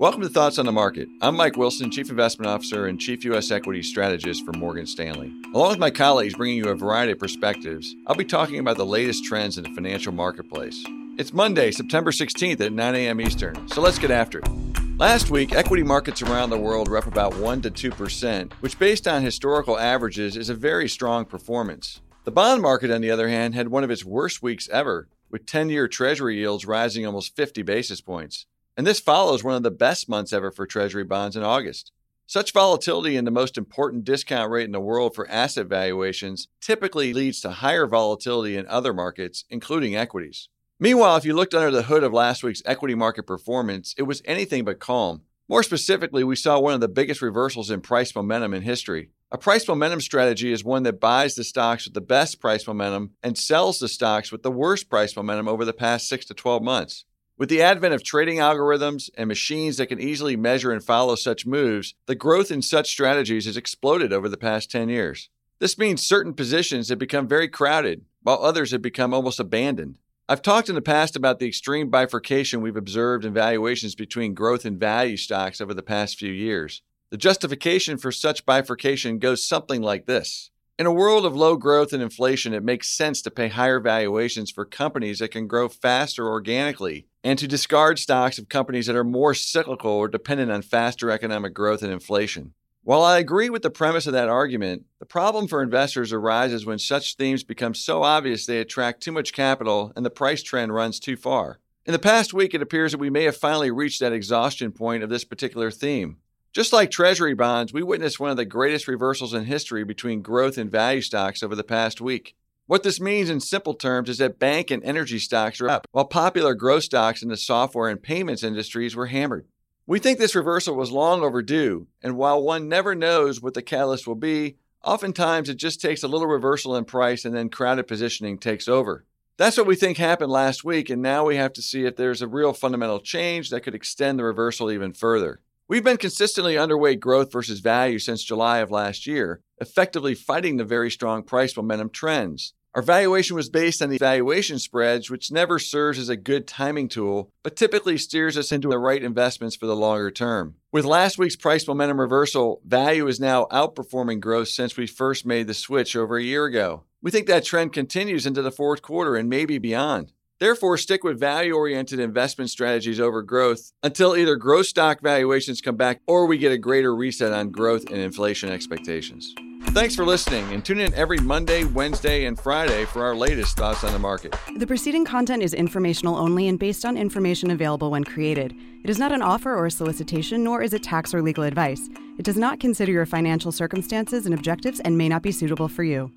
Welcome to Thoughts on the Market. I'm Mike Wilson, Chief Investment Officer and Chief U.S. Equity Strategist for Morgan Stanley. Along with my colleagues bringing you a variety of perspectives, I'll be talking about the latest trends in the financial marketplace. It's Monday, September 16th at 9 a.m. Eastern, so let's get after it. Last week, equity markets around the world were up about 1 to 2%, which, based on historical averages, is a very strong performance. The bond market, on the other hand, had one of its worst weeks ever, with 10 year Treasury yields rising almost 50 basis points. And this follows one of the best months ever for Treasury bonds in August. Such volatility in the most important discount rate in the world for asset valuations typically leads to higher volatility in other markets, including equities. Meanwhile, if you looked under the hood of last week's equity market performance, it was anything but calm. More specifically, we saw one of the biggest reversals in price momentum in history. A price momentum strategy is one that buys the stocks with the best price momentum and sells the stocks with the worst price momentum over the past 6 to 12 months. With the advent of trading algorithms and machines that can easily measure and follow such moves, the growth in such strategies has exploded over the past 10 years. This means certain positions have become very crowded, while others have become almost abandoned. I've talked in the past about the extreme bifurcation we've observed in valuations between growth and value stocks over the past few years. The justification for such bifurcation goes something like this. In a world of low growth and inflation, it makes sense to pay higher valuations for companies that can grow faster organically and to discard stocks of companies that are more cyclical or dependent on faster economic growth and inflation. While I agree with the premise of that argument, the problem for investors arises when such themes become so obvious they attract too much capital and the price trend runs too far. In the past week, it appears that we may have finally reached that exhaustion point of this particular theme. Just like Treasury bonds, we witnessed one of the greatest reversals in history between growth and value stocks over the past week. What this means in simple terms is that bank and energy stocks are up, while popular growth stocks in the software and payments industries were hammered. We think this reversal was long overdue, and while one never knows what the catalyst will be, oftentimes it just takes a little reversal in price and then crowded positioning takes over. That's what we think happened last week, and now we have to see if there's a real fundamental change that could extend the reversal even further. We've been consistently underweight growth versus value since July of last year, effectively fighting the very strong price momentum trends. Our valuation was based on the valuation spreads, which never serves as a good timing tool, but typically steers us into the right investments for the longer term. With last week's price momentum reversal, value is now outperforming growth since we first made the switch over a year ago. We think that trend continues into the fourth quarter and maybe beyond. Therefore, stick with value oriented investment strategies over growth until either growth stock valuations come back or we get a greater reset on growth and inflation expectations. Thanks for listening and tune in every Monday, Wednesday, and Friday for our latest thoughts on the market. The preceding content is informational only and based on information available when created. It is not an offer or a solicitation, nor is it tax or legal advice. It does not consider your financial circumstances and objectives and may not be suitable for you.